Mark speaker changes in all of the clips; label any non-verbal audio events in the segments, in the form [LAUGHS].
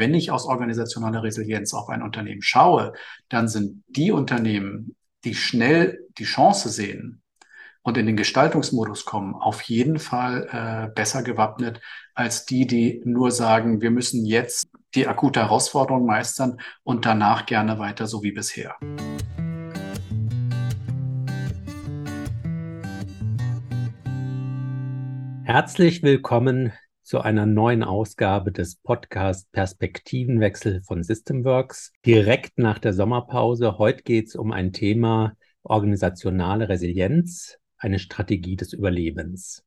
Speaker 1: wenn ich aus organisationaler Resilienz auf ein Unternehmen schaue, dann sind die Unternehmen, die schnell die Chance sehen und in den Gestaltungsmodus kommen, auf jeden Fall äh, besser gewappnet als die, die nur sagen, wir müssen jetzt die akute Herausforderung meistern und danach gerne weiter so wie bisher.
Speaker 2: Herzlich willkommen zu einer neuen Ausgabe des Podcast Perspektivenwechsel von Systemworks. Direkt nach der Sommerpause. Heute geht es um ein Thema organisationale Resilienz, eine Strategie des Überlebens.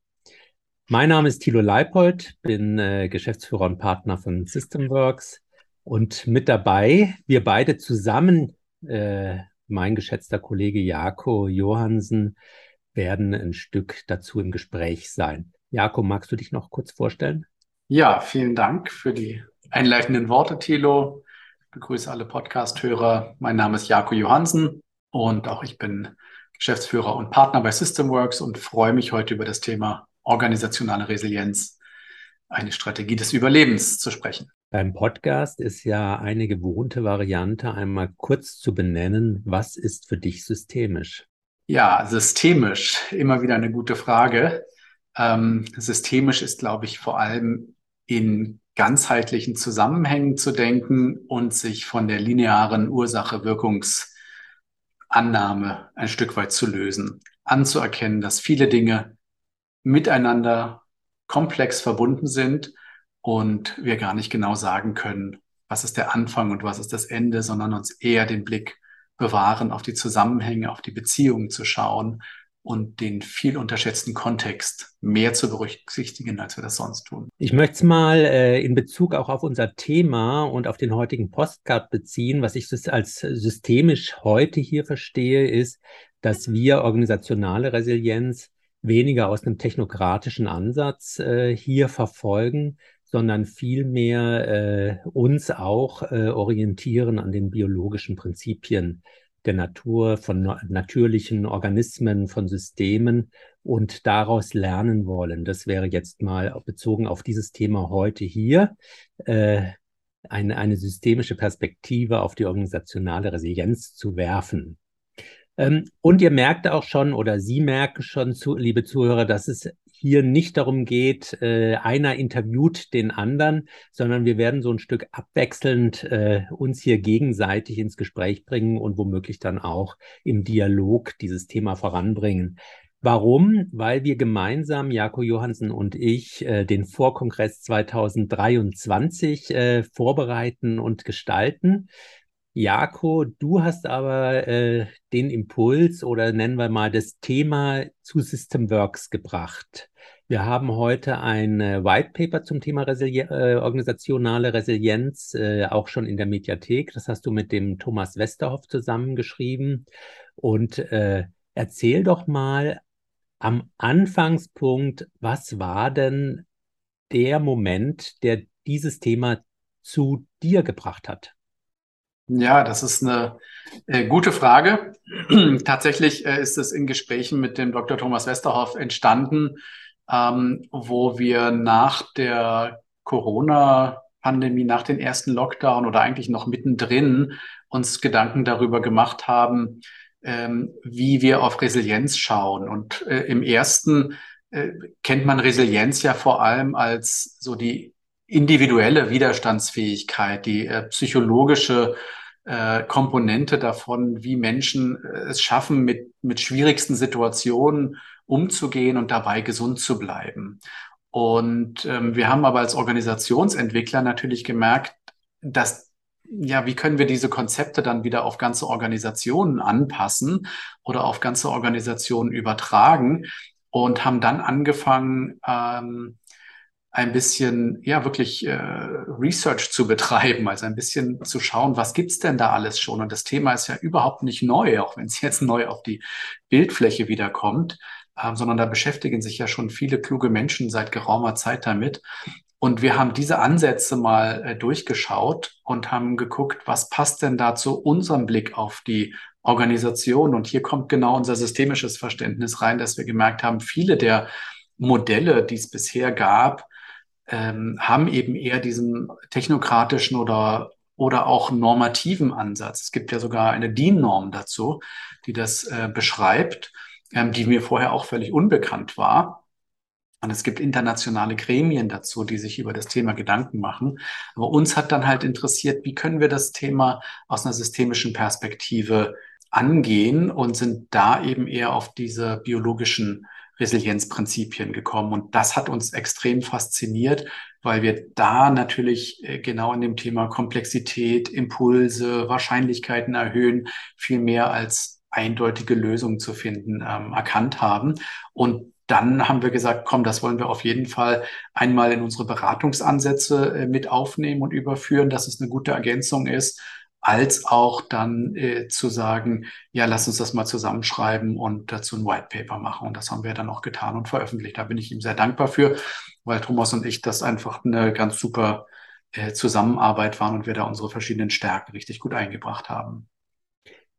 Speaker 2: Mein Name ist Thilo Leipold, bin äh, Geschäftsführer und Partner von Systemworks und mit dabei, wir beide zusammen, äh, mein geschätzter Kollege Jako Johansen, werden ein Stück dazu im Gespräch sein. Jakob, magst du dich noch kurz vorstellen?
Speaker 1: Ja, vielen Dank für die einleitenden Worte, Thilo. Ich begrüße alle Podcast-Hörer. Mein Name ist Jakob Johansen und auch ich bin Geschäftsführer und Partner bei Systemworks und freue mich heute über das Thema organisationale Resilienz, eine Strategie des Überlebens zu sprechen.
Speaker 2: Beim Podcast ist ja eine gewohnte Variante, einmal kurz zu benennen, was ist für dich systemisch?
Speaker 1: Ja, systemisch, immer wieder eine gute Frage. Ähm, systemisch ist, glaube ich, vor allem in ganzheitlichen Zusammenhängen zu denken und sich von der linearen Ursache-Wirkungsannahme ein Stück weit zu lösen, anzuerkennen, dass viele Dinge miteinander komplex verbunden sind und wir gar nicht genau sagen können, was ist der Anfang und was ist das Ende, sondern uns eher den Blick bewahren, auf die Zusammenhänge, auf die Beziehungen zu schauen und den viel unterschätzten Kontext mehr zu berücksichtigen, als wir das sonst tun.
Speaker 2: Ich möchte es mal äh, in Bezug auch auf unser Thema und auf den heutigen Postcard beziehen. Was ich als systemisch heute hier verstehe, ist, dass wir organisationale Resilienz weniger aus einem technokratischen Ansatz äh, hier verfolgen, sondern vielmehr äh, uns auch äh, orientieren an den biologischen Prinzipien der Natur, von natürlichen Organismen, von Systemen und daraus lernen wollen. Das wäre jetzt mal bezogen auf dieses Thema heute hier. Äh, eine, eine systemische Perspektive auf die organisationale Resilienz zu werfen. Ähm, und ihr merkt auch schon oder Sie merken schon, zu, liebe Zuhörer, dass es hier nicht darum geht, äh, einer interviewt den anderen, sondern wir werden so ein Stück abwechselnd äh, uns hier gegenseitig ins Gespräch bringen und womöglich dann auch im Dialog dieses Thema voranbringen. Warum? Weil wir gemeinsam, Jako Johansen und ich, äh, den Vorkongress 2023 äh, vorbereiten und gestalten. Jako, du hast aber äh, den Impuls oder nennen wir mal das Thema zu Systemworks gebracht. Wir haben heute ein äh, White Paper zum Thema Resili äh, organisationale Resilienz, äh, auch schon in der Mediathek. Das hast du mit dem Thomas Westerhoff zusammengeschrieben. Und äh, erzähl doch mal am Anfangspunkt, was war denn der Moment, der dieses Thema zu dir gebracht hat?
Speaker 1: Ja, das ist eine äh, gute Frage. [CLEARS THROAT] Tatsächlich äh, ist es in Gesprächen mit dem Dr. Thomas Westerhoff entstanden, ähm, wo wir nach der Corona-Pandemie, nach den ersten Lockdown oder eigentlich noch mittendrin uns Gedanken darüber gemacht haben, ähm, wie wir auf Resilienz schauen. Und äh, im ersten äh, kennt man Resilienz ja vor allem als so die individuelle Widerstandsfähigkeit, die äh, psychologische äh, Komponente davon, wie Menschen äh, es schaffen, mit, mit schwierigsten Situationen umzugehen und dabei gesund zu bleiben. Und ähm, wir haben aber als Organisationsentwickler natürlich gemerkt, dass ja, wie können wir diese Konzepte dann wieder auf ganze Organisationen anpassen oder auf ganze Organisationen übertragen und haben dann angefangen, ähm, ein bisschen, ja, wirklich äh, Research zu betreiben, also ein bisschen zu schauen, was gibt's denn da alles schon? Und das Thema ist ja überhaupt nicht neu, auch wenn es jetzt neu auf die Bildfläche wiederkommt ähm, sondern da beschäftigen sich ja schon viele kluge Menschen seit geraumer Zeit damit. Und wir haben diese Ansätze mal äh, durchgeschaut und haben geguckt, was passt denn da zu unserem Blick auf die Organisation. Und hier kommt genau unser systemisches Verständnis rein, dass wir gemerkt haben, viele der Modelle, die es bisher gab, ähm, haben eben eher diesen technokratischen oder oder auch normativen Ansatz. Es gibt ja sogar eine DIN-Norm dazu, die das äh, beschreibt, ähm, die mir vorher auch völlig unbekannt war. Und es gibt internationale Gremien dazu, die sich über das Thema Gedanken machen. Aber uns hat dann halt interessiert, wie können wir das Thema aus einer systemischen Perspektive angehen und sind da eben eher auf diese biologischen Resilienzprinzipien gekommen. Und das hat uns extrem fasziniert, weil wir da natürlich äh, genau in dem Thema Komplexität, Impulse, Wahrscheinlichkeiten erhöhen, viel mehr als eindeutige Lösungen zu finden, ähm, erkannt haben. Und dann haben wir gesagt, komm, das wollen wir auf jeden Fall einmal in unsere Beratungsansätze äh, mit aufnehmen und überführen, dass es eine gute Ergänzung ist, als auch dann äh, zu sagen, ja, lass uns das mal zusammenschreiben und dazu ein White Paper machen. Und das haben wir dann auch getan und veröffentlicht. Da bin ich ihm sehr dankbar für, weil Thomas und ich das einfach eine ganz super äh, Zusammenarbeit waren und wir da unsere verschiedenen Stärken richtig gut eingebracht haben.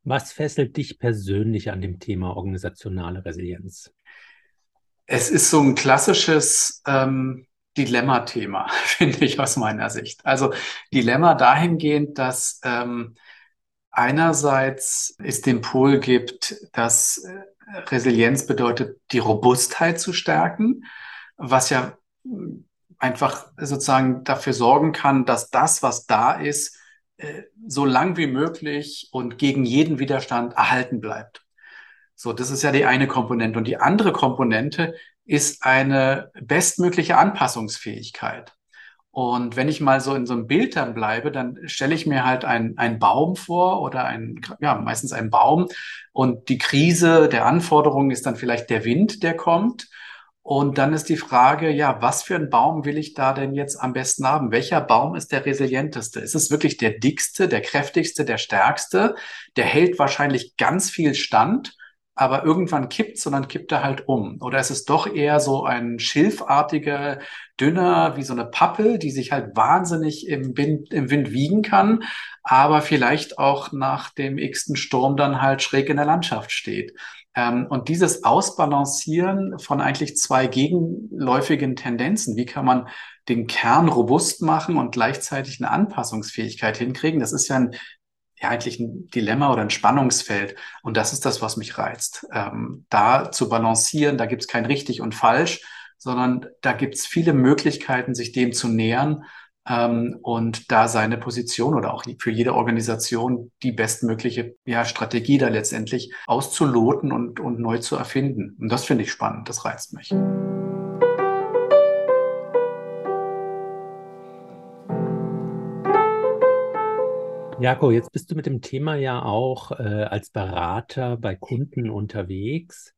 Speaker 2: Was fesselt dich persönlich an dem Thema organisationale Resilienz?
Speaker 1: Es ist so ein klassisches ähm, Dilemma-Thema, [LAUGHS] finde ich aus meiner Sicht. Also Dilemma dahingehend, dass ähm, einerseits es den Pol gibt, dass äh, Resilienz bedeutet, die Robustheit zu stärken, was ja einfach sozusagen dafür sorgen kann, dass das, was da ist, äh, so lang wie möglich und gegen jeden Widerstand erhalten bleibt. So, das ist ja die eine Komponente. Und die andere Komponente ist eine bestmögliche Anpassungsfähigkeit. Und wenn ich mal so in so einem Bild dann bleibe, dann stelle ich mir halt einen, Baum vor oder ein, ja, meistens einen Baum. Und die Krise der Anforderungen ist dann vielleicht der Wind, der kommt. Und dann ist die Frage, ja, was für einen Baum will ich da denn jetzt am besten haben? Welcher Baum ist der resilienteste? Ist es wirklich der dickste, der kräftigste, der stärkste? Der hält wahrscheinlich ganz viel Stand aber irgendwann kippt, sondern kippt er halt um. Oder es ist doch eher so ein schilfartiger, dünner, wie so eine Pappe, die sich halt wahnsinnig im Wind, im Wind wiegen kann, aber vielleicht auch nach dem x-ten Sturm dann halt schräg in der Landschaft steht. Ähm, und dieses Ausbalancieren von eigentlich zwei gegenläufigen Tendenzen, wie kann man den Kern robust machen und gleichzeitig eine Anpassungsfähigkeit hinkriegen, das ist ja ein ja eigentlich ein Dilemma oder ein Spannungsfeld. Und das ist das, was mich reizt. Ähm, da zu balancieren, da gibt es kein richtig und falsch, sondern da gibt es viele Möglichkeiten, sich dem zu nähern ähm, und da seine Position oder auch für jede Organisation die bestmögliche ja, Strategie da letztendlich auszuloten und, und neu zu erfinden. Und das finde ich spannend, das reizt mich.
Speaker 2: Jako, jetzt bist du mit dem Thema ja auch äh, als Berater bei Kunden unterwegs.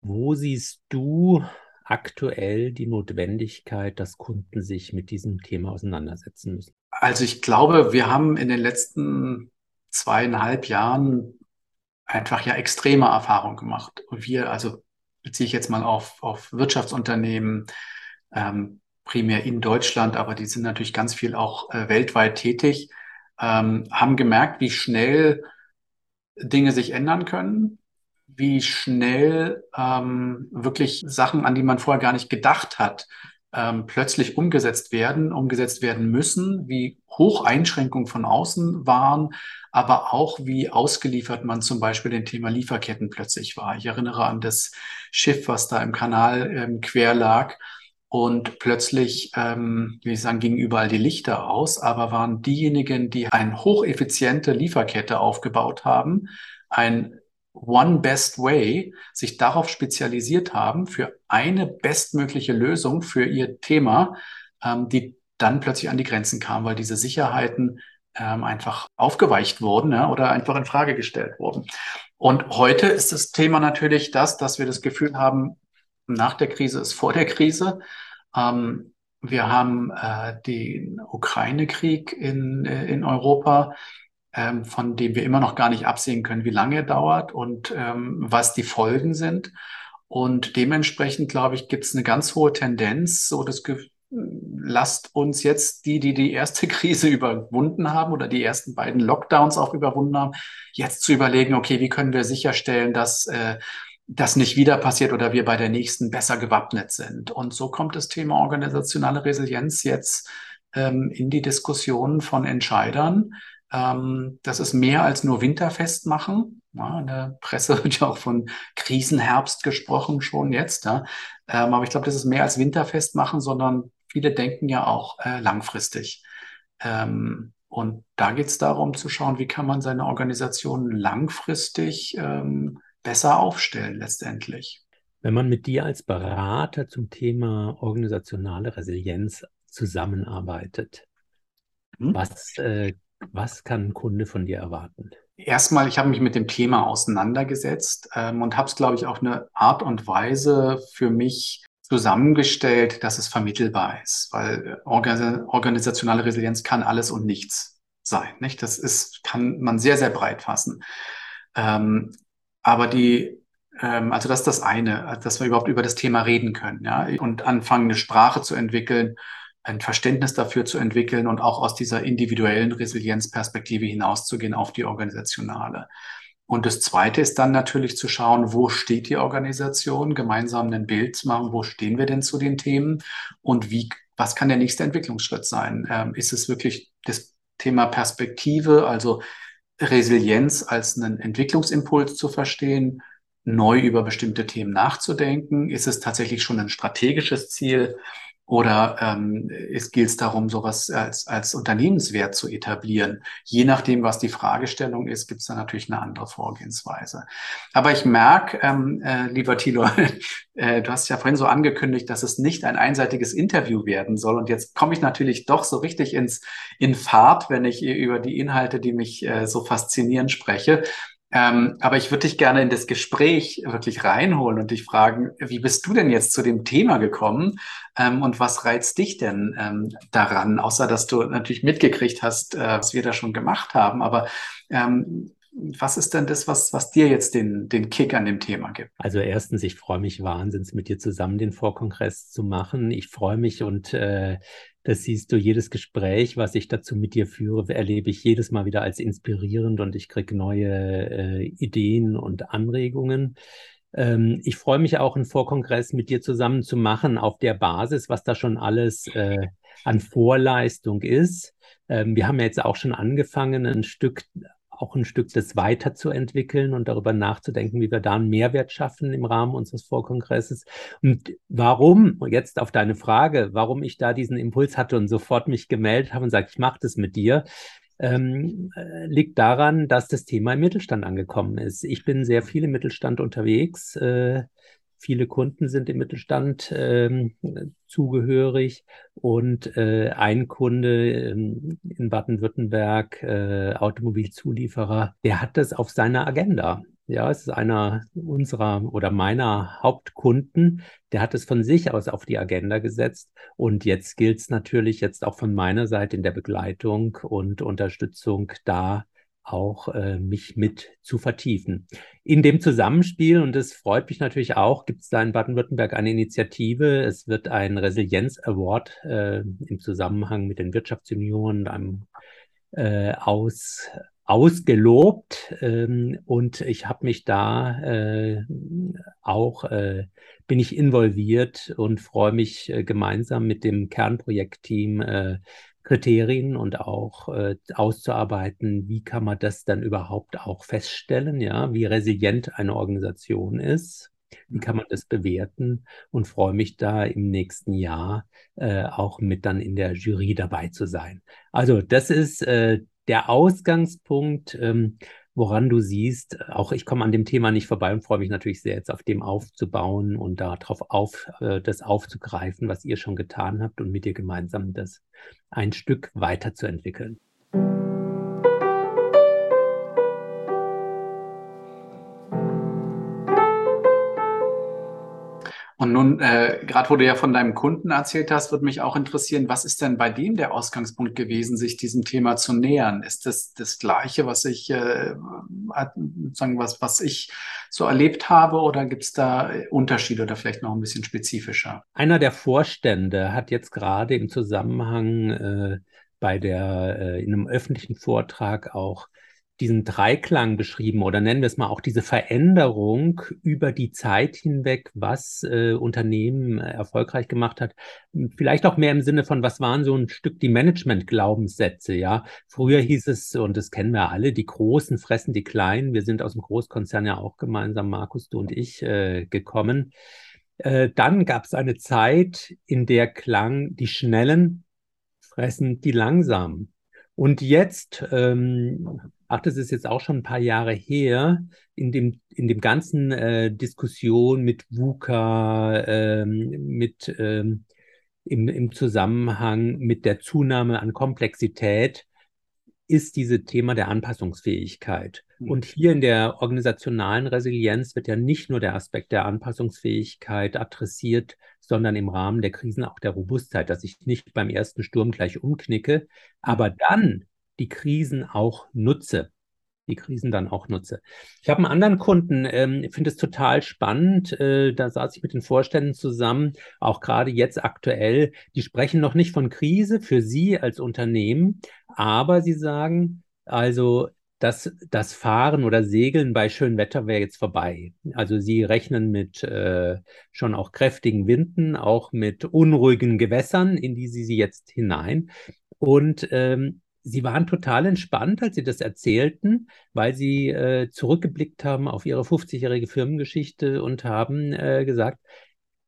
Speaker 2: Wo siehst du aktuell die Notwendigkeit, dass Kunden sich mit diesem Thema auseinandersetzen müssen?
Speaker 1: Also ich glaube, wir haben in den letzten zweieinhalb Jahren einfach ja extreme Erfahrungen gemacht. Und wir, also beziehe ich jetzt mal auf, auf Wirtschaftsunternehmen, ähm, primär in Deutschland, aber die sind natürlich ganz viel auch äh, weltweit tätig ähm, haben gemerkt, wie schnell Dinge sich ändern können, wie schnell ähm, wirklich Sachen, an die man vorher gar nicht gedacht hat, ähm, plötzlich umgesetzt werden, umgesetzt werden müssen, wie hoch Einschränkungen von außen waren, aber auch wie ausgeliefert man zum Beispiel dem Thema Lieferketten plötzlich war. Ich erinnere an das Schiff, was da im Kanal ähm, quer lag und plötzlich, ähm, wie ich sagen, gingen überall die Lichter aus, aber waren diejenigen, die eine hocheffiziente Lieferkette aufgebaut haben, ein One Best Way, sich darauf spezialisiert haben für eine bestmögliche Lösung für ihr Thema, ähm, die dann plötzlich an die Grenzen kam, weil diese Sicherheiten ähm, einfach aufgeweicht wurden ja, oder einfach in Frage gestellt wurden. Und heute ist das Thema natürlich das, dass wir das Gefühl haben, nach der Krise ist vor der Krise. Ähm, wir haben äh, den Ukraine-Krieg in, äh, in Europa, ähm, von dem wir immer noch gar nicht absehen können, wie lange er dauert und ähm, was die Folgen sind. Und dementsprechend, glaube ich, gibt es eine ganz hohe Tendenz, so das lasst uns jetzt die, die die erste [LAUGHS] Krise überwunden haben oder die ersten beiden Lockdowns auch überwunden haben, jetzt zu überlegen, okay, wie können wir sicherstellen, dass äh, das nicht wieder passiert oder wir bei der nächsten besser gewappnet sind. Und so kommt das Thema organisationale Resilienz jetzt ähm, in die Diskussionen von Entscheidern. Ähm, das ist mehr als nur Winterfest machen. Ja, in der Presse [LAUGHS] wird ja auch von Krisenherbst gesprochen, schon jetzt. Ja. Ähm, aber ich glaube, das ist mehr als Winterfest machen, sondern viele denken ja auch äh, langfristig. Ähm, und da geht es darum zu schauen, wie kann man seine Organisation langfristig ähm, besser aufstellen letztendlich.
Speaker 2: Wenn man mit dir als Berater zum Thema organisationale Resilienz zusammenarbeitet, hm? was, äh, was kann ein Kunde von dir erwarten?
Speaker 1: Erstmal, ich habe mich mit dem Thema auseinandergesetzt ähm, und habe es, glaube ich, auf eine Art und Weise für mich zusammengestellt, dass es vermittelbar ist, weil Organ organisationale Resilienz kann alles und nichts sein. Nicht? Das ist, kann man sehr, sehr breit fassen. Ähm, aber die, ähm, also das ist das eine, dass wir überhaupt über das Thema reden können, ja, und anfangen, eine Sprache zu entwickeln, ein Verständnis dafür zu entwickeln und auch aus dieser individuellen Resilienzperspektive hinauszugehen auf die organisationale. Und das Zweite ist dann natürlich zu schauen, wo steht die Organisation, gemeinsam ein Bild zu machen, wo stehen wir denn zu den Themen und wie, was kann der nächste Entwicklungsschritt sein? Ähm, ist es wirklich das Thema Perspektive, also Resilienz als einen Entwicklungsimpuls zu verstehen, neu über bestimmte Themen nachzudenken? Ist es tatsächlich schon ein strategisches Ziel? Oder ähm, es gilt es darum, sowas als, als Unternehmenswert zu etablieren. Je nachdem, was die Fragestellung ist, gibt es da natürlich eine andere Vorgehensweise. Aber ich merke, ähm, äh, lieber Thilo, [LAUGHS] äh, du hast ja vorhin so angekündigt, dass es nicht ein einseitiges Interview werden soll. Und jetzt komme ich natürlich doch so richtig ins in Fahrt, wenn ich über die Inhalte, die mich äh, so faszinieren, spreche. Ähm, aber ich würde dich gerne in das Gespräch wirklich reinholen und dich fragen, wie bist du denn jetzt zu dem Thema gekommen ähm, und was reizt dich denn ähm, daran, außer dass du natürlich mitgekriegt hast, äh, was wir da schon gemacht haben. Aber ähm, was ist denn das, was, was dir jetzt den, den Kick an dem Thema gibt?
Speaker 2: Also erstens, ich freue mich wahnsinnig, mit dir zusammen den Vorkongress zu machen. Ich freue mich und äh, das siehst du, jedes Gespräch, was ich dazu mit dir führe, erlebe ich jedes Mal wieder als inspirierend und ich kriege neue äh, Ideen und Anregungen. Ähm, ich freue mich auch, einen Vorkongress mit dir zusammen zu machen auf der Basis, was da schon alles äh, an Vorleistung ist. Ähm, wir haben ja jetzt auch schon angefangen, ein Stück auch ein Stück das weiterzuentwickeln und darüber nachzudenken, wie wir da einen Mehrwert schaffen im Rahmen unseres Vorkongresses. Und warum, jetzt auf deine Frage, warum ich da diesen Impuls hatte und sofort mich gemeldet habe und sage, ich mache das mit dir, ähm, äh, liegt daran, dass das Thema im Mittelstand angekommen ist. Ich bin sehr viel im Mittelstand unterwegs. Äh, Viele Kunden sind im Mittelstand ähm, zugehörig und äh, ein Kunde ähm, in Baden-Württemberg, äh, Automobilzulieferer, der hat das auf seiner Agenda. Ja, es ist einer unserer oder meiner Hauptkunden, der hat es von sich aus auf die Agenda gesetzt. Und jetzt gilt es natürlich jetzt auch von meiner Seite in der Begleitung und Unterstützung da auch äh, mich mit zu vertiefen. In dem Zusammenspiel, und das freut mich natürlich auch, gibt es da in Baden-Württemberg eine Initiative. Es wird ein Resilienz-Award äh, im Zusammenhang mit den Wirtschaftsunionen einem, äh, aus, ausgelobt. Ähm, und ich habe mich da äh, auch, äh, bin ich involviert und freue mich äh, gemeinsam mit dem Kernprojektteam äh, Kriterien und auch äh, auszuarbeiten, wie kann man das dann überhaupt auch feststellen, ja, wie resilient eine Organisation ist, wie kann man das bewerten und freue mich da im nächsten Jahr äh, auch mit dann in der Jury dabei zu sein. Also das ist äh, der Ausgangspunkt. Ähm, woran du siehst, auch ich komme an dem Thema nicht vorbei und freue mich natürlich sehr, jetzt auf dem aufzubauen und darauf auf, äh, das aufzugreifen, was ihr schon getan habt und mit dir gemeinsam das ein Stück weiterzuentwickeln.
Speaker 1: Und nun, äh, gerade wo du ja von deinem Kunden erzählt hast, würde mich auch interessieren, was ist denn bei dem der Ausgangspunkt gewesen, sich diesem Thema zu nähern? Ist das das Gleiche, was ich, äh, sagen, was, was ich so erlebt habe, oder gibt es da Unterschiede oder vielleicht noch ein bisschen spezifischer?
Speaker 2: Einer der Vorstände hat jetzt gerade im Zusammenhang äh, bei der, äh, in einem öffentlichen Vortrag auch diesen Dreiklang beschrieben oder nennen wir es mal auch diese Veränderung über die Zeit hinweg, was äh, Unternehmen äh, erfolgreich gemacht hat. Vielleicht auch mehr im Sinne von, was waren so ein Stück die Management-Glaubenssätze, ja. Früher hieß es, und das kennen wir alle, die Großen fressen die Kleinen. Wir sind aus dem Großkonzern ja auch gemeinsam, Markus, du und ich, äh, gekommen. Äh, dann gab es eine Zeit, in der klang, die Schnellen fressen die Langsamen. Und jetzt ähm, ach, das ist jetzt auch schon ein paar Jahre her, in dem, in dem ganzen äh, Diskussion mit VUCA, ähm, mit ähm, im, im Zusammenhang mit der Zunahme an Komplexität, ist dieses Thema der Anpassungsfähigkeit. Mhm. Und hier in der organisationalen Resilienz wird ja nicht nur der Aspekt der Anpassungsfähigkeit adressiert, sondern im Rahmen der Krisen auch der Robustheit, dass ich nicht beim ersten Sturm gleich umknicke, aber dann die Krisen auch nutze. Die Krisen dann auch nutze. Ich habe einen anderen Kunden, ähm, finde es total spannend. Äh, da saß ich mit den Vorständen zusammen, auch gerade jetzt aktuell. Die sprechen noch nicht von Krise für Sie als Unternehmen, aber sie sagen, also dass das Fahren oder Segeln bei schönem Wetter wäre jetzt vorbei. Also sie rechnen mit äh, schon auch kräftigen Winden, auch mit unruhigen Gewässern, in die sie sie jetzt hinein. Und ähm, Sie waren total entspannt, als Sie das erzählten, weil Sie äh, zurückgeblickt haben auf Ihre 50-jährige Firmengeschichte und haben äh, gesagt,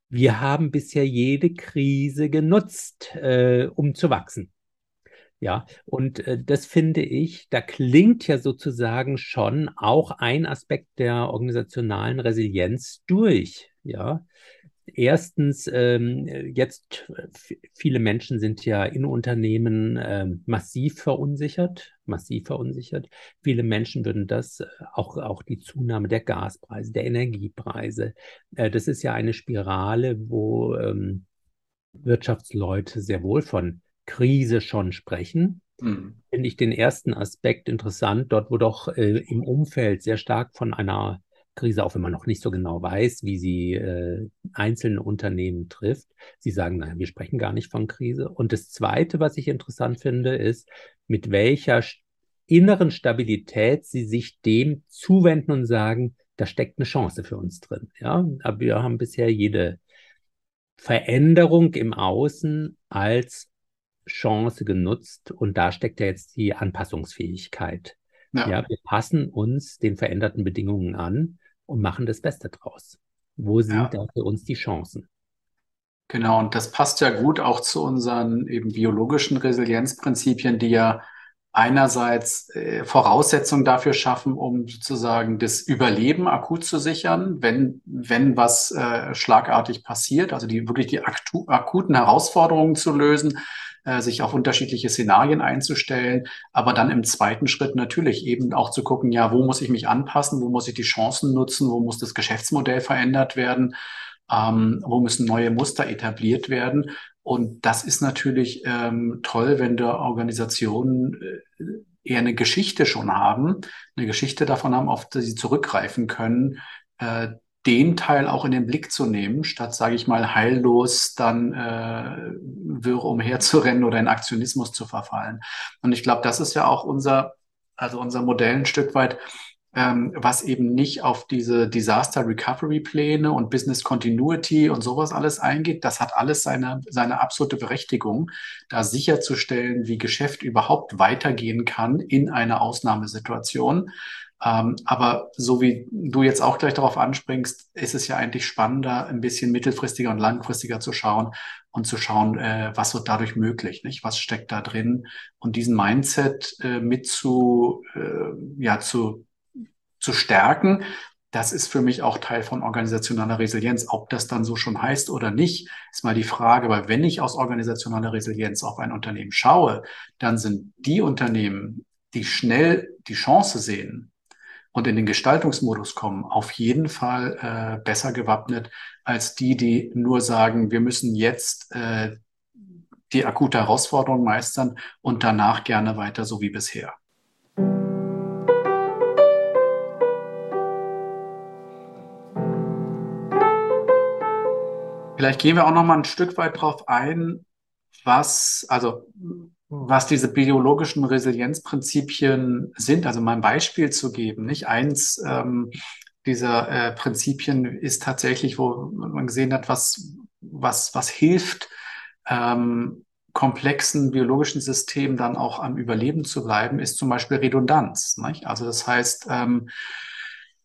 Speaker 2: wir haben bisher jede Krise genutzt, äh, um zu wachsen. Ja, und äh, das finde ich, da klingt ja sozusagen schon auch ein Aspekt der organisationalen Resilienz durch. Ja, Erstens, ähm, jetzt viele Menschen sind ja in Unternehmen äh, massiv verunsichert, massiv verunsichert. Viele Menschen würden das, äh, auch, auch die Zunahme der Gaspreise, der Energiepreise, äh, das ist ja eine Spirale, wo ähm, Wirtschaftsleute sehr wohl von Krise schon sprechen. Mhm. Finde ich den ersten Aspekt interessant, dort wo doch äh, im Umfeld sehr stark von einer Krise, auch wenn man noch nicht so genau weiß, wie sie äh, einzelne Unternehmen trifft. Sie sagen, nein, wir sprechen gar nicht von Krise. Und das Zweite, was ich interessant finde, ist, mit welcher inneren Stabilität sie sich dem zuwenden und sagen, da steckt eine Chance für uns drin. Ja, aber wir haben bisher jede Veränderung im Außen als Chance genutzt und da steckt ja jetzt die Anpassungsfähigkeit. Ja. ja. wir passen uns den veränderten Bedingungen an und machen das Beste draus. Wo sind ja. da für uns die Chancen?
Speaker 1: Genau, und das passt ja gut auch zu unseren eben biologischen Resilienzprinzipien, die ja einerseits äh, Voraussetzungen dafür schaffen, um sozusagen das Überleben akut zu sichern, wenn, wenn was äh, schlagartig passiert, also die wirklich die akuten Herausforderungen zu lösen, äh, sich auf unterschiedliche Szenarien einzustellen, aber dann im zweiten Schritt natürlich eben auch zu gucken, ja, wo muss ich mich anpassen, wo muss ich die Chancen nutzen, wo muss das Geschäftsmodell verändert werden, ähm, wo müssen neue Muster etabliert werden. Und das ist natürlich ähm, toll, wenn der Organisationen äh, eher eine Geschichte schon haben, eine Geschichte davon haben, auf die sie zurückgreifen können, äh, den Teil auch in den Blick zu nehmen, statt, sage ich mal, heillos dann äh, wirr umherzurennen oder in Aktionismus zu verfallen. Und ich glaube, das ist ja auch unser, also unser Modell ein Stück weit, ähm, was eben nicht auf diese Disaster Recovery Pläne und Business Continuity und sowas alles eingeht. Das hat alles seine, seine absolute Berechtigung, da sicherzustellen, wie Geschäft überhaupt weitergehen kann in einer Ausnahmesituation. Ähm, aber so wie du jetzt auch gleich darauf anspringst, ist es ja eigentlich spannender, ein bisschen mittelfristiger und langfristiger zu schauen und zu schauen, äh, was wird dadurch möglich, nicht? Was steckt da drin? Und diesen Mindset äh, mit zu, äh, ja, zu, zu stärken, das ist für mich auch Teil von organisationaler Resilienz. Ob das dann so schon heißt oder nicht, ist mal die Frage. Weil wenn ich aus organisationaler Resilienz auf ein Unternehmen schaue, dann sind die Unternehmen, die schnell die Chance sehen, und in den Gestaltungsmodus kommen, auf jeden Fall äh, besser gewappnet als die, die nur sagen, wir müssen jetzt äh, die akute Herausforderung meistern und danach gerne weiter so wie bisher. Vielleicht gehen wir auch noch mal ein Stück weit drauf ein, was, also was diese biologischen Resilienzprinzipien sind, also mal ein Beispiel zu geben, nicht eins ähm, dieser äh, Prinzipien ist tatsächlich, wo man gesehen hat, was, was, was hilft, ähm, komplexen biologischen Systemen dann auch am Überleben zu bleiben, ist zum Beispiel Redundanz. Nicht? Also das heißt, ähm,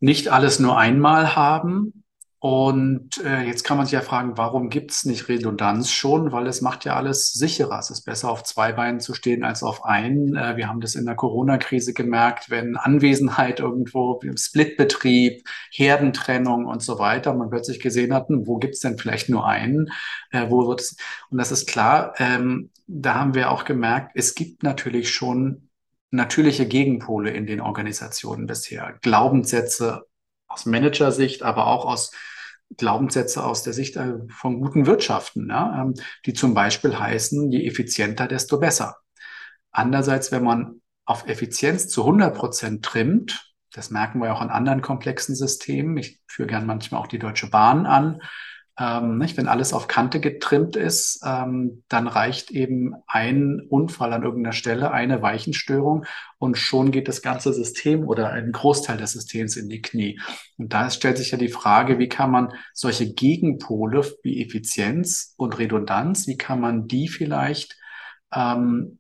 Speaker 1: nicht alles nur einmal haben, und äh, jetzt kann man sich ja fragen, warum gibt es nicht Redundanz schon? Weil es macht ja alles sicherer. Es ist besser, auf zwei Beinen zu stehen als auf einen. Äh, wir haben das in der Corona-Krise gemerkt, wenn Anwesenheit irgendwo, Splitbetrieb, Herdentrennung und so weiter, man plötzlich gesehen hat, hm, wo gibt es denn vielleicht nur einen? Äh, wo wird es? Und das ist klar, ähm, da haben wir auch gemerkt, es gibt natürlich schon natürliche Gegenpole in den Organisationen bisher. Glaubenssätze aus Managersicht, aber auch aus Glaubenssätze aus der Sicht äh, von guten Wirtschaften, ja, ähm, die zum Beispiel heißen, je effizienter, desto besser. Andererseits, wenn man auf Effizienz zu 100 Prozent trimmt, das merken wir auch an anderen komplexen Systemen, ich führe gern manchmal auch die Deutsche Bahn an, ähm, nicht? Wenn alles auf Kante getrimmt ist, ähm, dann reicht eben ein Unfall an irgendeiner Stelle, eine Weichenstörung und schon geht das ganze System oder ein Großteil des Systems in die Knie. Und da stellt sich ja die Frage, wie kann man solche Gegenpole wie Effizienz und Redundanz, wie kann man die vielleicht ähm,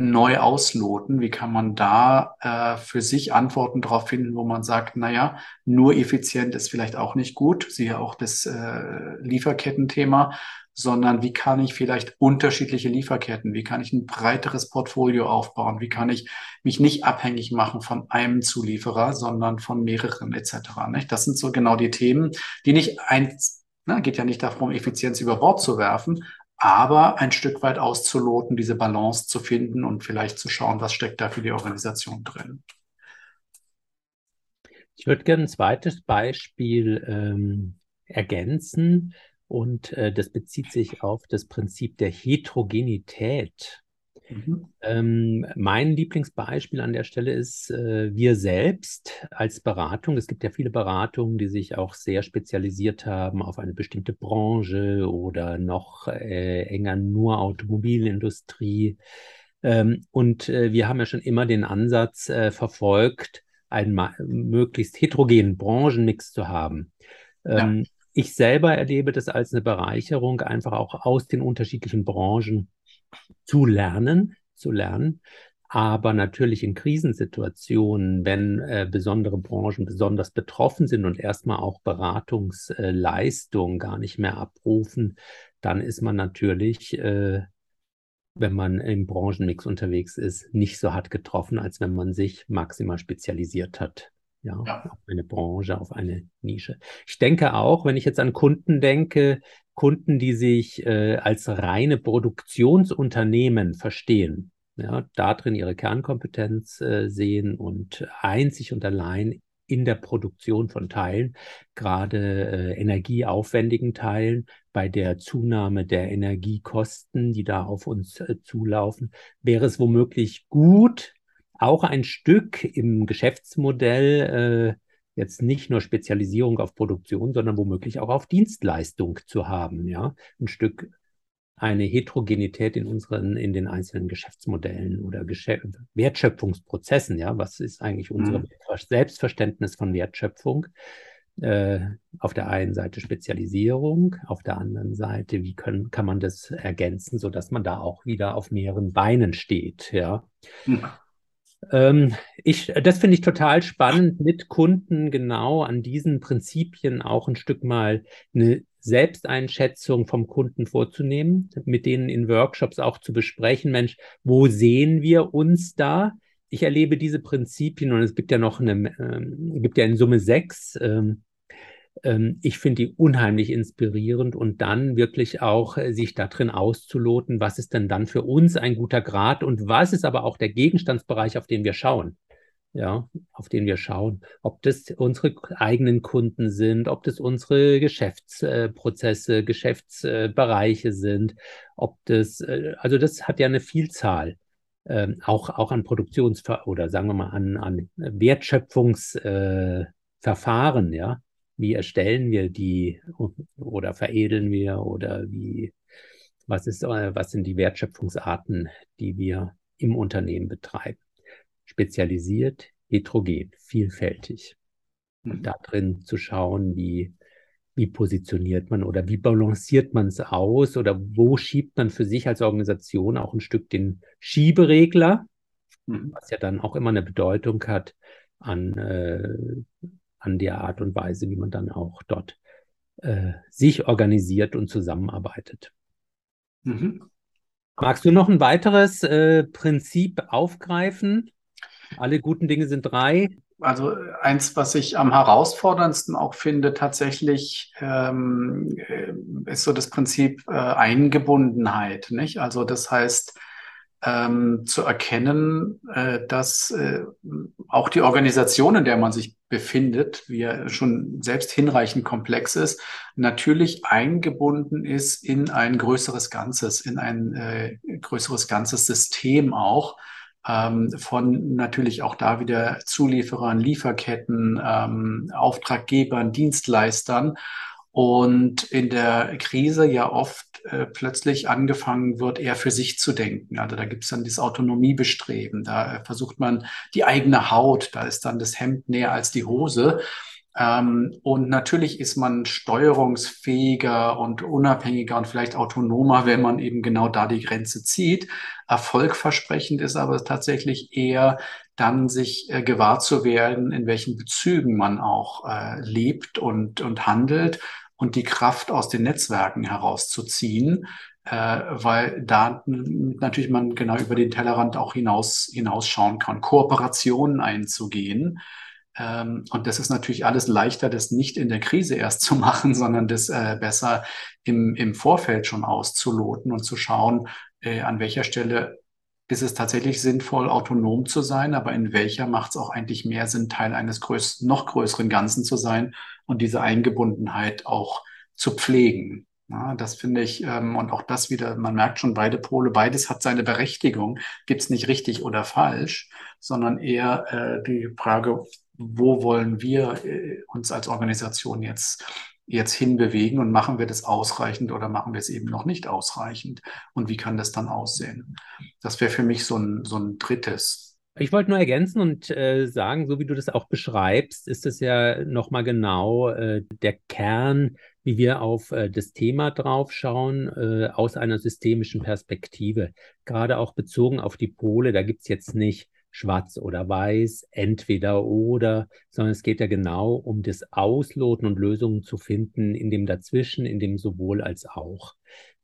Speaker 1: neu ausloten? Wie kann man da äh, für sich Antworten darauf finden, wo man sagt, naja, nur effizient ist vielleicht auch nicht gut, siehe auch das äh, Lieferkettenthema, sondern wie kann ich vielleicht unterschiedliche Lieferketten, wie kann ich ein breiteres Portfolio aufbauen, wie kann ich mich nicht abhängig machen von einem Zulieferer, sondern von mehreren etc. Nicht? Das sind so genau die Themen, die nicht eins, na, geht ja nicht darum, Effizienz über Bord zu werfen, aber ein Stück weit auszuloten, diese Balance zu finden und vielleicht zu schauen, was steckt da für die Organisation drin.
Speaker 2: Ich würde gerne ein zweites Beispiel ähm, ergänzen und äh, das bezieht sich auf das Prinzip der Heterogenität. Mhm. Ähm, mein Lieblingsbeispiel an der Stelle ist äh, wir selbst als Beratung. Es gibt ja viele Beratungen, die sich auch sehr spezialisiert haben auf eine bestimmte Branche oder noch äh, enger nur Automobilindustrie. Ähm, und äh, wir haben ja schon immer den Ansatz äh, verfolgt, einen möglichst heterogenen Branchenmix zu haben. Ähm, ja. Ich selber erlebe das als eine Bereicherung, einfach auch aus den unterschiedlichen Branchen zu lernen, zu lernen. Aber natürlich in Krisensituationen, wenn äh, besondere Branchen besonders betroffen sind und erstmal auch Beratungsleistungen gar nicht mehr abrufen, dann ist man natürlich, äh, wenn man im Branchenmix unterwegs ist, nicht so hart getroffen, als wenn man sich maximal spezialisiert hat. Ja, ja, auf eine Branche, auf eine Nische. Ich denke auch, wenn ich jetzt an Kunden denke, Kunden, die sich äh, als reine Produktionsunternehmen verstehen, ja, darin ihre Kernkompetenz äh, sehen und einzig und allein in der Produktion von Teilen, gerade äh, energieaufwendigen Teilen, bei der Zunahme der Energiekosten, die da auf uns äh, zulaufen, wäre es womöglich gut, auch ein Stück im Geschäftsmodell äh, jetzt nicht nur Spezialisierung auf Produktion, sondern womöglich auch auf Dienstleistung zu haben, ja, ein Stück eine Heterogenität in unseren, in den einzelnen Geschäftsmodellen oder Geschäft Wertschöpfungsprozessen, ja, was ist eigentlich unser mhm. Selbstverständnis von Wertschöpfung? Äh, auf der einen Seite Spezialisierung, auf der anderen Seite, wie können, kann man das ergänzen, so dass man da auch wieder auf mehreren Beinen steht, ja. Mhm. Ähm, ich, das finde ich total spannend, mit Kunden genau an diesen Prinzipien auch ein Stück mal eine Selbsteinschätzung vom Kunden vorzunehmen, mit denen in Workshops auch zu besprechen, Mensch, wo sehen wir uns da? Ich erlebe diese Prinzipien und es gibt ja noch eine, ähm, gibt ja in Summe sechs ähm, ich finde die unheimlich inspirierend und dann wirklich auch äh, sich da drin auszuloten, was ist denn dann für uns ein guter Grad und was ist aber auch der Gegenstandsbereich, auf den wir schauen. Ja, auf den wir schauen, ob das unsere eigenen Kunden sind, ob das unsere Geschäftsprozesse, Geschäftsbereiche sind, ob das, äh, also das hat ja eine Vielzahl. Ähm, auch, auch an Produktions- oder sagen wir mal an, an Wertschöpfungsverfahren, äh, ja, wie erstellen wir die oder veredeln wir oder wie, Was, ist, äh, was sind die Wertschöpfungsarten, die wir im Unternehmen betreiben? Spezialisiert, heterogen, vielfältig. Und mhm. da drin zu schauen, wie, wie positioniert man oder wie balanciert man es aus oder wo schiebt man für sich als Organisation auch ein Stück den Schieberegler, mhm. was ja dann auch immer eine Bedeutung hat an, äh, an der Art und Weise, wie man dann auch dort äh, sich organisiert und zusammenarbeitet. Mhm. Magst du noch ein weiteres äh, Prinzip aufgreifen? Alle guten Dinge sind drei.
Speaker 1: Also eins, was ich am herausforderndsten auch finde, tatsächlich ähm, äh, ist so das Prinzip äh, Eingebundenheit. Nicht? Also das heißt, ähm, zu erkennen, äh, dass äh, auch die Organisation, in der man sich befindet, wie er schon selbst hinreichend komplex ist, natürlich eingebunden ist in ein größeres Ganzes, in ein äh, größeres ganzes System auch ähm, von natürlich auch da wieder Zulieferern, Lieferketten, ähm, Auftraggebern, Dienstleistern und in der Krise ja oft äh, plötzlich angefangen wird, eher für sich zu denken. Also da gibt es dann das Autonomiebestreben, da äh, versucht man die eigene Haut, da ist dann das Hemd näher als die Hose. Ähm, und natürlich ist man steuerungsfähiger und unabhängiger und vielleicht autonomer, wenn man eben genau da die Grenze zieht. Erfolgversprechend ist aber tatsächlich eher dann sich äh, gewahr zu werden, in welchen Bezügen man auch äh, lebt und, und handelt und die Kraft aus den Netzwerken herauszuziehen, äh, weil da natürlich man genau über den Tellerrand auch hinaus hinausschauen kann, Kooperationen einzugehen. Ähm, und das ist natürlich alles leichter, das nicht in der Krise erst zu [LAUGHS] machen, sondern das äh, besser im, im Vorfeld schon auszuloten und zu schauen, äh, an welcher Stelle ist es tatsächlich sinnvoll, autonom zu sein, aber in welcher macht es auch eigentlich mehr Sinn, Teil eines größ noch größeren Ganzen zu sein und diese Eingebundenheit auch zu pflegen. Ja, das finde ich, ähm, und auch das wieder, man merkt schon beide Pole, beides hat seine Berechtigung, gibt es nicht richtig oder falsch, sondern eher äh, die Frage, wo wollen wir äh, uns als Organisation jetzt jetzt hinbewegen und machen wir das ausreichend oder machen wir es eben noch nicht ausreichend und wie kann das dann aussehen? Das wäre für mich so ein, so ein drittes.
Speaker 2: Ich wollte nur ergänzen und äh, sagen, so wie du das auch beschreibst, ist es ja nochmal genau äh, der Kern, wie wir auf äh, das Thema draufschauen, äh, aus einer systemischen Perspektive. Gerade auch bezogen auf die Pole, da gibt es jetzt nicht schwarz oder weiß, entweder oder, sondern es geht ja genau um das Ausloten und Lösungen zu finden in dem Dazwischen, in dem sowohl als auch.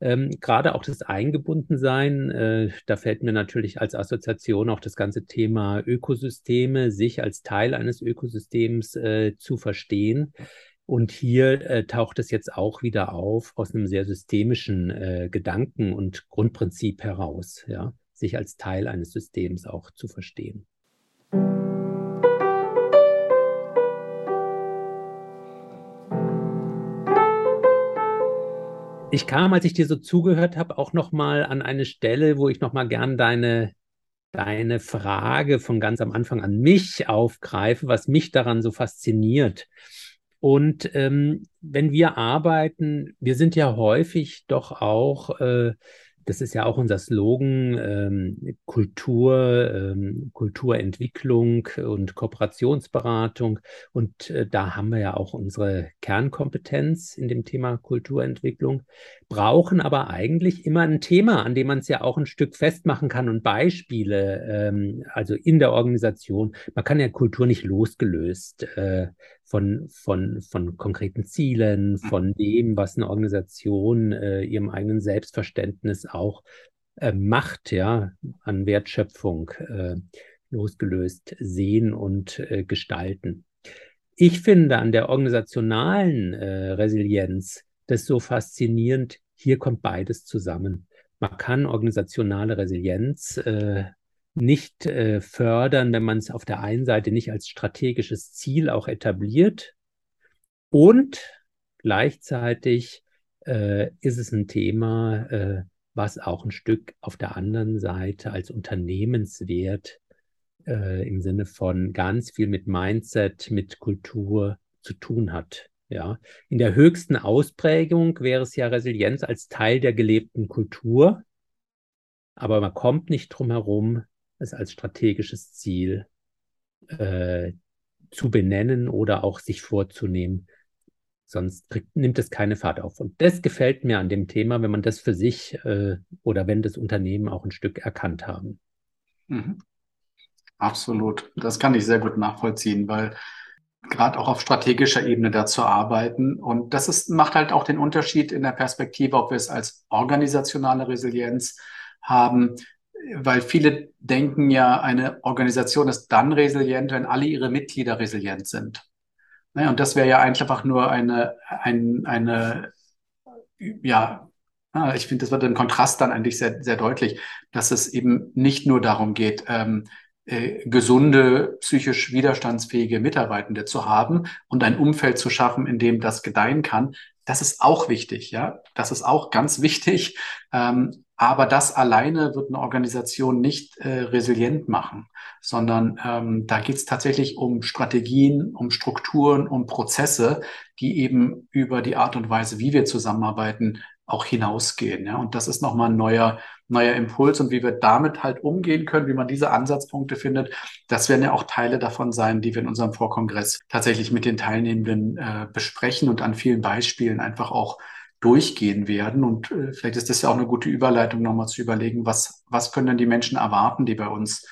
Speaker 2: Ähm, Gerade auch das Eingebundensein, äh, da fällt mir natürlich als Assoziation auch das ganze Thema Ökosysteme, sich als Teil eines Ökosystems äh, zu verstehen. Und hier äh, taucht es jetzt auch wieder auf aus einem sehr systemischen äh, Gedanken und Grundprinzip heraus. Ja sich als Teil eines Systems auch zu verstehen. Ich kam, als ich dir so zugehört habe, auch noch mal an eine Stelle, wo ich noch mal gern deine deine Frage von ganz am Anfang an mich aufgreife, was mich daran so fasziniert. Und ähm, wenn wir arbeiten, wir sind ja häufig doch auch äh, das ist ja auch unser Slogan, ähm, Kultur, ähm, Kulturentwicklung und Kooperationsberatung. Und äh, da haben wir ja auch unsere Kernkompetenz in dem Thema Kulturentwicklung, brauchen aber eigentlich immer ein Thema, an dem man es ja auch ein Stück festmachen kann und Beispiele, ähm, also in der Organisation. Man kann ja Kultur nicht losgelöst äh, von, von, von konkreten Zielen, mhm. von dem, was eine Organisation äh, ihrem eigenen Selbstverständnis auch äh, macht, ja, an Wertschöpfung äh, losgelöst sehen und äh, gestalten. Ich finde an der organisationalen äh, Resilienz das so faszinierend, hier kommt beides zusammen. Man kann organisationale Resilienz äh, nicht äh, fördern, wenn man es auf der einen Seite nicht als strategisches Ziel auch etabliert und gleichzeitig äh, ist es ein Thema, äh, was auch ein Stück auf der anderen Seite als Unternehmenswert äh, im Sinne von ganz viel mit Mindset, mit Kultur zu tun hat. Ja, in der höchsten Ausprägung wäre es ja Resilienz als Teil der gelebten Kultur, aber man kommt nicht drum herum, es als strategisches Ziel äh, zu benennen oder auch sich vorzunehmen. Sonst kriegt, nimmt es keine Fahrt auf. Und das gefällt mir an dem Thema, wenn man das für sich äh, oder wenn das Unternehmen auch ein Stück erkannt haben.
Speaker 1: Mhm. Absolut. Das kann ich sehr gut nachvollziehen, weil gerade auch auf strategischer Ebene dazu arbeiten. Und das ist, macht halt auch den Unterschied in der Perspektive, ob wir es als organisationale Resilienz haben, weil viele denken ja, eine Organisation ist dann resilient, wenn alle ihre Mitglieder resilient sind. Ne, und das wäre ja einfach nur eine, ein, eine, ja, ich finde, das wird im Kontrast dann eigentlich sehr, sehr deutlich, dass es eben nicht nur darum geht, ähm, äh, gesunde, psychisch widerstandsfähige Mitarbeitende zu haben und ein Umfeld zu schaffen, in dem das gedeihen kann. Das ist auch wichtig, ja. Das ist auch ganz wichtig. Ähm, aber das alleine wird eine Organisation nicht äh, resilient machen, sondern ähm, da geht es tatsächlich um Strategien, um Strukturen, um Prozesse, die eben über die Art und Weise, wie wir zusammenarbeiten, auch hinausgehen. Ja? Und das ist nochmal ein neuer, neuer Impuls. Und wie wir damit halt umgehen können, wie man diese Ansatzpunkte findet, das werden ja auch Teile davon sein, die wir in unserem Vorkongress tatsächlich mit den Teilnehmenden äh, besprechen und an vielen Beispielen einfach auch durchgehen werden. Und äh, vielleicht ist das ja auch eine gute Überleitung, nochmal zu überlegen, was, was können denn die Menschen erwarten, die bei uns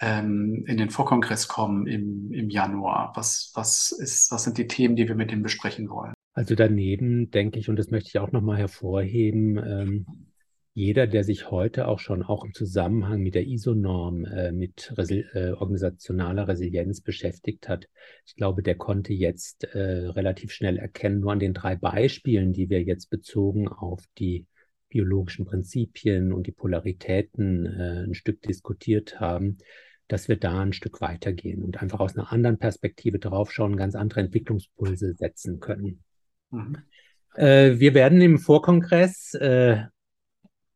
Speaker 1: ähm, in den Vorkongress kommen im, im Januar? Was, was, ist, was sind die Themen, die wir mit denen besprechen wollen?
Speaker 2: Also daneben denke ich, und das möchte ich auch nochmal hervorheben, ähm, jeder, der sich heute auch schon auch im Zusammenhang mit der ISO-Norm, äh, mit Resi äh, organisationaler Resilienz beschäftigt hat, ich glaube, der konnte jetzt äh, relativ schnell erkennen, nur an den drei Beispielen, die wir jetzt bezogen auf die biologischen Prinzipien und die Polaritäten äh, ein Stück diskutiert haben, dass wir da ein Stück weitergehen und einfach aus einer anderen Perspektive draufschauen, ganz andere Entwicklungspulse setzen können. Mhm. Äh, wir werden im Vorkongress äh,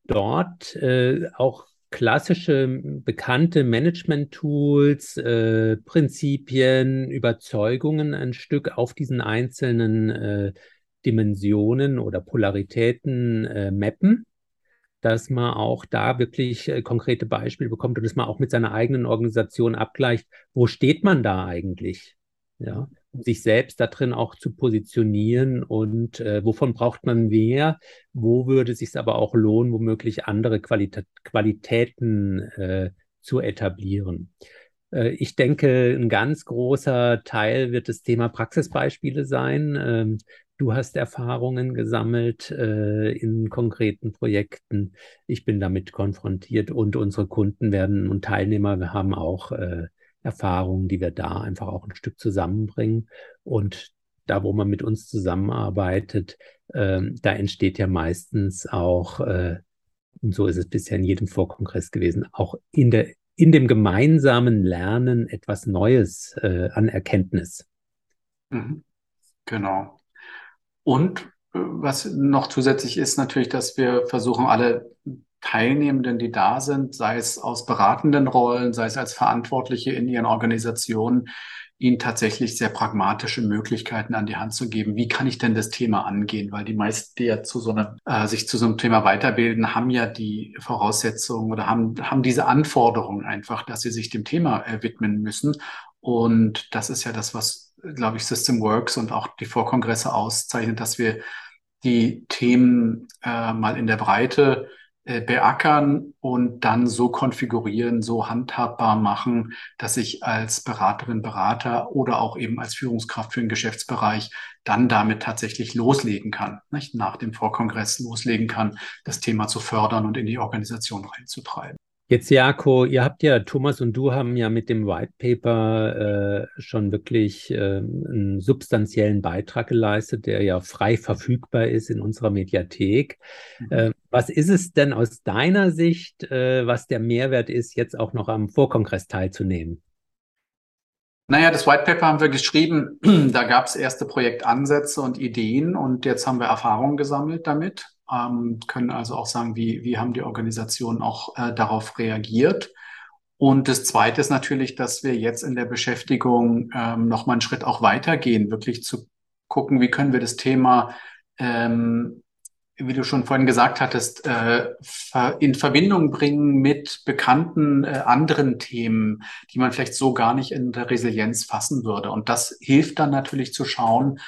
Speaker 2: dort äh, auch klassische bekannte Management-Tools, äh, Prinzipien, Überzeugungen ein Stück auf diesen einzelnen äh, Dimensionen oder Polaritäten äh, mappen, dass man auch da wirklich äh, konkrete Beispiele bekommt und dass man auch mit seiner eigenen Organisation abgleicht, wo steht man da eigentlich? Ja, sich selbst da drin auch zu positionieren und äh, wovon braucht man mehr, wo würde es sich aber auch lohnen, womöglich andere Qualitä Qualitäten äh, zu etablieren. Äh, ich denke, ein ganz großer Teil wird das Thema Praxisbeispiele sein. Ähm, du hast Erfahrungen gesammelt äh, in konkreten Projekten. Ich bin damit konfrontiert und unsere Kunden werden und Teilnehmer, haben auch äh, Erfahrungen, die wir da einfach auch ein Stück zusammenbringen. Und da, wo man mit uns zusammenarbeitet, äh, da entsteht ja meistens auch, äh, und so ist es bisher in jedem Vorkongress gewesen, auch in, der, in dem gemeinsamen Lernen etwas Neues äh, an Erkenntnis.
Speaker 1: Mhm. Genau. Und äh, was noch zusätzlich ist natürlich, dass wir versuchen, alle Teilnehmenden, die da sind, sei es aus beratenden Rollen, sei es als Verantwortliche in ihren Organisationen, ihnen tatsächlich sehr pragmatische Möglichkeiten an die Hand zu geben. Wie kann ich denn das Thema angehen? Weil die meisten, die ja zu so einem, äh, sich zu so einem Thema weiterbilden, haben ja die Voraussetzungen oder haben, haben diese Anforderungen einfach, dass sie sich dem Thema äh, widmen müssen. Und das ist ja das, was, glaube ich, System Works und auch die Vorkongresse auszeichnet, dass wir die Themen äh, mal in der Breite beackern und dann so konfigurieren, so handhabbar machen, dass ich als Beraterin, Berater oder auch eben als Führungskraft für den Geschäftsbereich dann damit tatsächlich loslegen kann, nicht? nach dem Vorkongress loslegen kann, das Thema zu fördern und in die Organisation reinzutreiben.
Speaker 2: Jetzt, Jako, ihr habt ja, Thomas und du haben ja mit dem White Paper äh, schon wirklich äh, einen substanziellen Beitrag geleistet, der ja frei verfügbar ist in unserer Mediathek. Mhm. Äh, was ist es denn aus deiner Sicht, äh, was der Mehrwert ist, jetzt auch noch am Vorkongress teilzunehmen?
Speaker 1: Naja, das White Paper haben wir geschrieben. [CLEARS THROAT] Da gab es erste Projektansätze und Ideen und jetzt haben wir Erfahrungen gesammelt damit ähm, können also auch sagen, wie, wie haben die Organisationen auch äh, darauf reagiert. Und das Zweite ist natürlich, dass wir jetzt in der Beschäftigung ähm, nochmal einen Schritt auch weitergehen, wirklich zu gucken, wie können wir das Thema ähm, wie du schon vorhin gesagt hattest, äh, in Verbindung bringen mit bekannten äh, anderen Themen, die man vielleicht so gar nicht in der Resilienz fassen würde. Und das hilft dann natürlich zu schauen,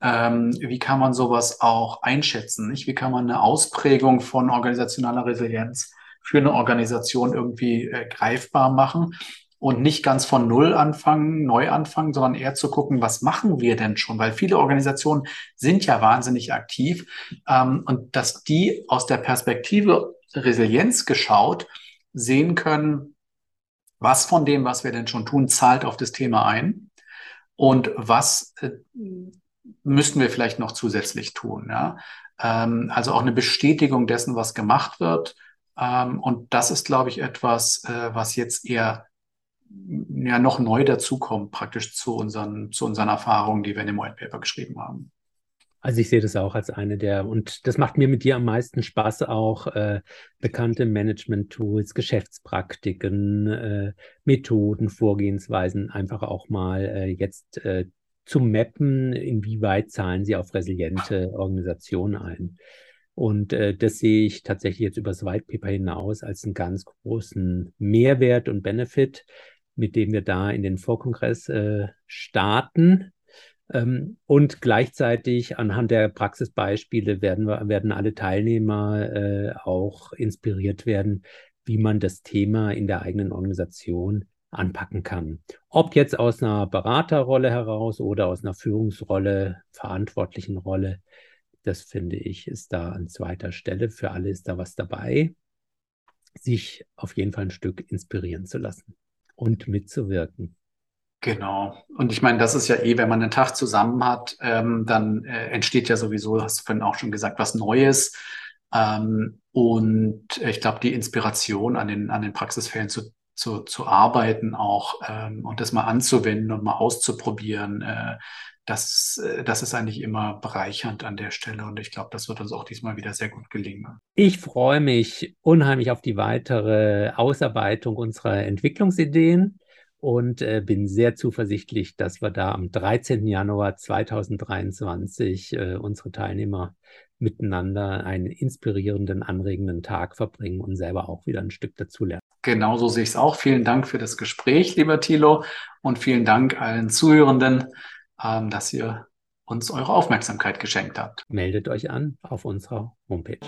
Speaker 1: ähm, wie kann man sowas auch einschätzen, nicht? Wie kann man eine Ausprägung von organisationaler Resilienz für eine Organisation irgendwie äh, greifbar machen? und nicht ganz von Null anfangen, neu anfangen, sondern eher zu gucken, was machen wir denn schon? Weil viele Organisationen sind ja wahnsinnig aktiv ähm, und dass die aus der Perspektive Resilienz geschaut sehen können, was von dem, was wir denn schon tun, zahlt auf das Thema ein und was äh, müssten wir vielleicht noch zusätzlich tun. Ja? Ähm, also auch eine Bestätigung dessen, was gemacht wird. Ähm, und das ist, glaube ich, etwas, äh, was jetzt eher ja noch neu dazukommt, praktisch zu unseren, zu unseren Erfahrungen, die wir in dem White Paper geschrieben haben.
Speaker 2: Also ich sehe das auch als eine der, und das macht mir mit dir am meisten Spaß, auch äh, bekannte Management-Tools, Geschäftspraktiken, äh, Methoden, Vorgehensweisen einfach auch mal äh, jetzt äh, zu mappen, inwieweit zahlen sie auf resiliente Organisationen ein. Und äh, das sehe ich tatsächlich jetzt über das White Paper hinaus als einen ganz großen Mehrwert und Benefit, mit dem wir da in den Vorkongress äh, starten. Ähm, und gleichzeitig anhand der Praxisbeispiele werden, wir, werden alle Teilnehmer äh, auch inspiriert werden, wie man das Thema in der eigenen Organisation anpacken kann. Ob jetzt aus einer Beraterrolle heraus oder aus einer Führungsrolle, verantwortlichen Rolle, das finde ich, ist da an zweiter Stelle. Für alle ist da was dabei, sich auf jeden Fall ein Stück inspirieren zu lassen und mitzuwirken.
Speaker 1: Genau. Und ich meine, das ist ja eh, wenn man einen Tag zusammen hat, ähm, dann äh, entsteht ja sowieso, hast du vorhin auch schon gesagt, was Neues. Ähm, und ich glaube, die Inspiration an den, an den Praxisfällen zu, zu, zu arbeiten auch ähm, und das mal anzuwenden und mal auszuprobieren, äh, das, äh, das ist eigentlich immer bereichernd an der Stelle und ich glaube, das wird uns auch diesmal wieder sehr gut gelingen.
Speaker 2: Ich freue mich unheimlich auf die weitere Ausarbeitung unserer Entwicklungsideen und äh, bin sehr zuversichtlich, dass wir da am 13. Januar 2023 äh, unsere Teilnehmer miteinander einen inspirierenden, anregenden Tag verbringen und selber auch wieder ein Stück dazulernen.
Speaker 1: Genauso sehe ich es auch. Vielen Dank für das Gespräch, lieber Thilo, und vielen Dank allen Zuhörenden ähm, dass ihr uns eure Aufmerksamkeit geschenkt habt.
Speaker 2: Meldet euch an auf unserer Homepage.